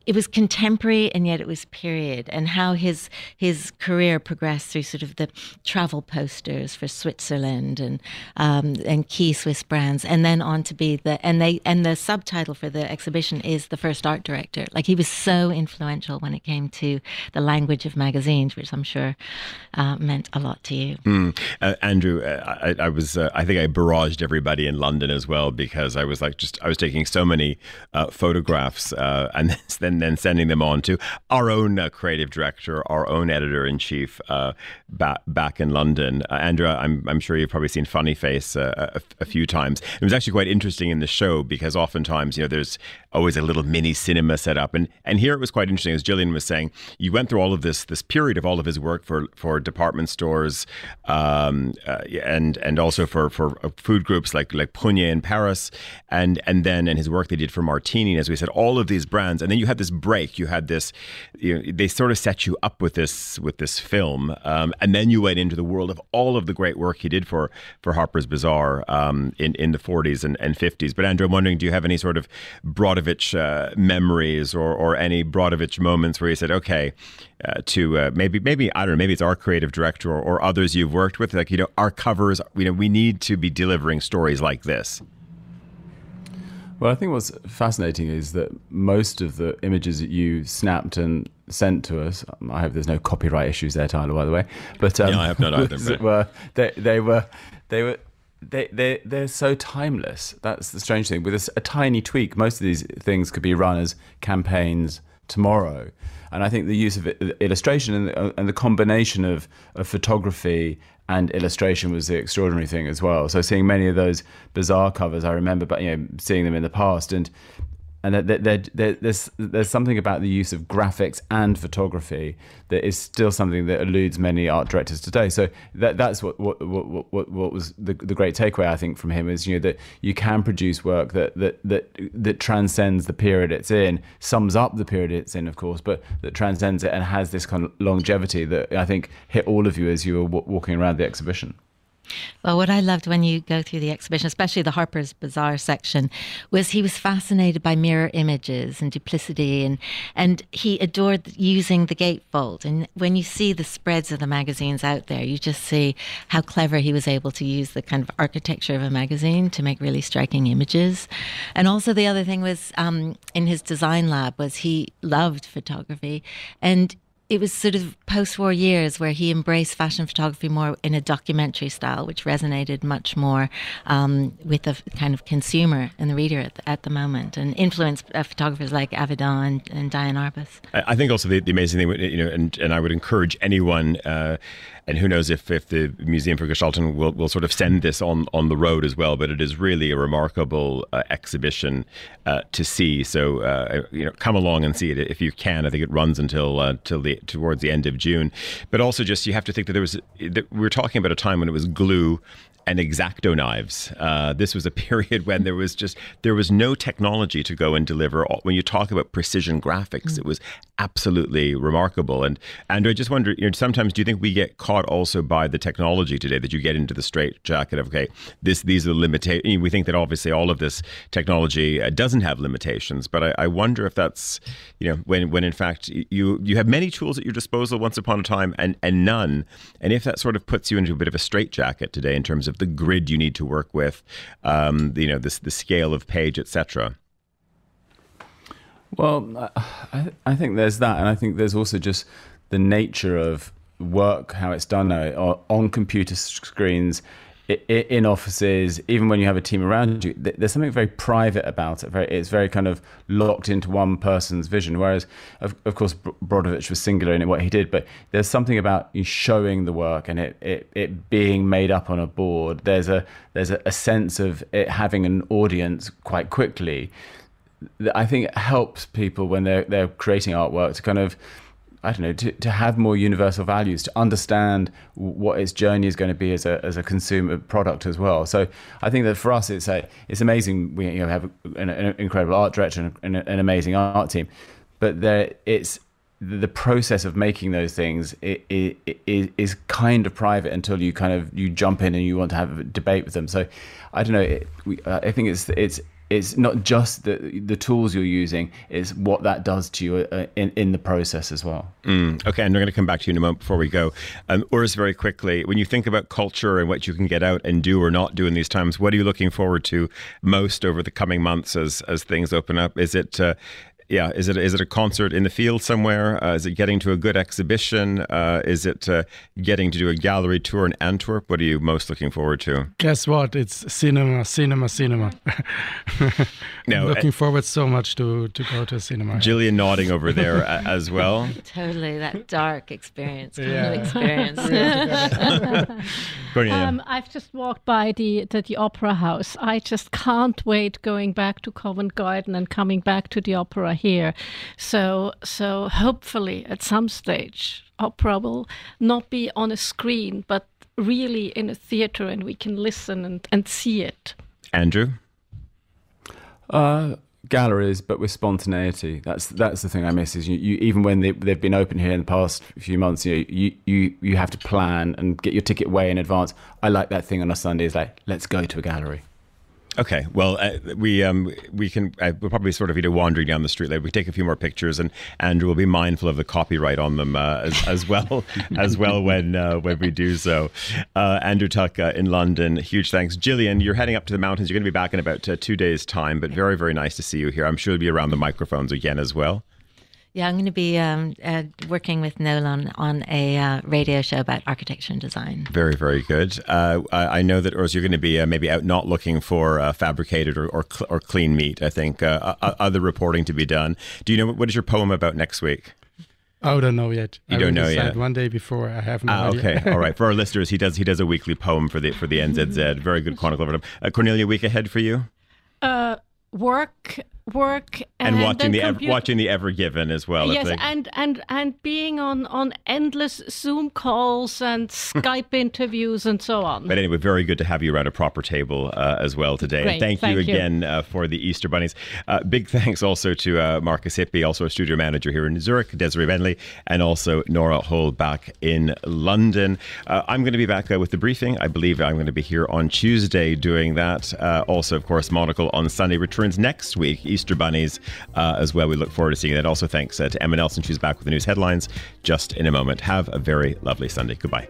it was contemporary and yet it was period and how his his career progressed through sort of the travel posters for Switzerland and um, and key Swiss brands and then on to be the and they and the subtitle for the exhibition is the first art director like he was so influential when it came to the language of magazines which I'm sure uh, meant a lot to you mm. uh, Andrew uh, I, I, was uh, I think I barraged everybody in London as well because I was like just I was taking so many uh, photographs uh, and then then sending them on to our own uh, creative director, our own editor in chief uh, back back in London. Uh, Andrea, I'm I'm sure you've probably seen Funny Face uh, a, a, few times. It was actually quite interesting in the show because oftentimes you know there's always a little mini cinema set up, and and here it was quite interesting as Gillian was saying. You went through all of this this period of all of his work for for department stores, um, uh, and and also for for uh, food groups like like Prunier in Paris, and and then and his work they did for Martini, as we said, all of these brands, and then you had this break. You had this, you know, they sort of set you up with this with this film, um, and then you went into the world of all of the great work he did for for Harper's Bazaar um, in in the 40s and, and 50s. But Andrew, I'm wondering, do you have any sort of Brodovitch uh, memories or or any Brodovitch moments where you said, okay, uh, to uh, maybe maybe I don't know, maybe it's our creative director or, or others you've worked with, like you know, our covers, you know, we need to be delivering stories like this. Well, I think what's fascinating is that most of the images that you snapped and sent to us, um, I hope there's no copyright issues there, Tyler, by the way. But um, yeah, I have not either. *laughs* Were, they, they were they were they they they're so timeless. That's the strange thing. With a, a tiny tweak, most of these things could be run as campaigns tomorrow. And I think the use of illustration and the, and the combination of, of photography and illustration was the extraordinary thing as well. So seeing many of those Bazaar covers, I remember, but you know, seeing them in the past, and and they're, there's there's something about the use of graphics and photography that is still something that eludes many art directors today. So that that's what what what what, what was the, the great takeaway I think from him is you know that you can produce work that that that that transcends the period it's in, sums up the period it's in, of course, but that transcends it and has this kind of longevity that I think hit all of you as you were w- walking around the exhibition. Well, what I loved when you go through the exhibition, especially the Harper's Bazaar section, was he was fascinated by mirror images and duplicity, and and he adored using the gatefold. And when you see the spreads of the magazines out there, you just see how clever he was able to use the kind of architecture of a magazine to make really striking images. And also the other thing was um, in his design lab was he loved photography, and it was sort of post-war years where he embraced fashion photography more in a documentary style, which resonated much more um, with the kind of consumer and the reader at the, at the moment, and influenced uh, photographers like Avedon and, and Diane Arbus. I think also the, the, amazing thing, you know, and, and I would encourage anyone. Uh, and who knows if, if the Museum for Gestaltung will, will sort of send this on, on the road as well. But it is really a remarkable uh, exhibition uh, to see. So uh, you know, come along and see it if you can. I think it runs until uh, till the towards the end of June. But also, just you have to think that there was that we were talking about a time when it was glue and X-Acto knives. Uh, this was a *laughs* period when there was just there was no technology to go and deliver. When you talk about precision graphics, mm. it was absolutely remarkable. And Andrew, I just wonder, you know, sometimes do you think we get caught also by the technology today that you get into the straight jacket of okay, this these are the limitations. We think that obviously all of this technology uh, doesn't have limitations, but I, I, wonder if that's you know when when in fact you you have many tools at your disposal once upon a time and and none, and if that sort of puts you into a bit of a straight jacket today in terms of the grid you need to work with, um, you know, this the scale of page, etc. Well, I, I think there's that, and I think there's also just the nature of work, how it's done now on computer screens, in offices, even when you have a team around you. There's something very private about it. it's very kind of locked into one person's vision. Whereas, of, of course, Brodovitch was singular in what he did, but there's something about you showing the work and it, it, it being made up on a board. There's a there's a, a sense of it having an audience quite quickly I think helps people when they're they're creating artwork to kind of I don't know to, to have more universal values to understand what its journey is going to be as a as a consumer product as well. So I think that for us it's a, it's amazing we you know have an, an incredible art director and an, amazing art team, but there it's the process of making those things it, it, it is kind of private until you kind of you jump in and you want to have a debate with them. So I don't know. It, we, uh, I think it's it's it's not just the the tools you're using; it's what that does to you uh, in in the process as well. Mm, okay, and we're going to come back to you in a moment before we go. Um, very quickly, when you think about culture and what you can get out and do or not do in these times, what are you looking forward to most over the coming months as as things open up? Is it uh, yeah, is it is it a concert in the field somewhere? Uh, is it getting to a good exhibition? Uh, is it uh, getting to do a gallery tour in Antwerp? What are you most looking forward to? Guess what? It's cinema, cinema, cinema. *laughs* no, looking uh, forward so much to to go to cinema. Gillian nodding over there *laughs* as well. Totally, that dark experience, kind yeah. of experience. *laughs* *laughs* um, I've just walked by the, the the opera house. I just can't wait going back to Covent Garden and coming back to the opera here. So so hopefully at some stage opera will not be on a screen but really in a theater and we can listen and, and see it. Andrew? Uh, galleries, but with spontaneity. That's that's the thing I miss. Is you, you even when they, have been open here in the past few months, you, know, you you you have to plan and get your ticket way in advance. I like that thing on a Sunday. Is like let's go to a gallery. Okay, well, uh, we um, we can uh, we'll probably sort of know wandering down the street. Like we take a few more pictures, and Andrew will be mindful of the copyright on them uh, as, as, well *laughs* as well when uh, when we do so. Uh, Andrew Tuck uh, in London, huge thanks. Gillian, you're heading up to the mountains. You're going to be back in about two days' time, but very very nice to see you here. I'm sure you'll be around the microphones again as well. Yeah, I'm going to be um, uh, working with Nolan on a uh, radio show about architecture and design. Very, very good. Uh, I, I, know that, Urs, you're going to be uh, maybe out not looking for uh, fabricated or, or, cl- or, clean meat. I think uh, other reporting to be done. Do you know what is your poem about next week? I don't know yet. You I don't know yet. One day before, I have no ah, idea. Okay, *laughs* all right. For our listeners, he does he does a weekly poem for the for the NZZ. Very good *laughs* chronicle of it. Cornelia, week ahead for you. Uh, work work and, and watching the ever, watching the Ever Given as well. Yes, and and and being on on endless Zoom calls and *laughs* Skype interviews and so on. But anyway, very good to have you around a proper table uh, as well today. Great, and thank, thank you again uh, for the Easter bunnies. Uh, big thanks also to uh, Marcus Hippie, also a studio manager here in Zurich, Desiree Bentley, and also Nora Hole back in London. Uh, I'm going to be back uh, with the briefing. I believe I'm going to be here on Tuesday doing that. also, of course, Monocle on Sunday returns next week. Easter bunnies uh, as well. We look forward to seeing that. Also, thanks uh, to Emma Nelson. She's back with the news headlines just in a moment. Have a very lovely Sunday. Goodbye.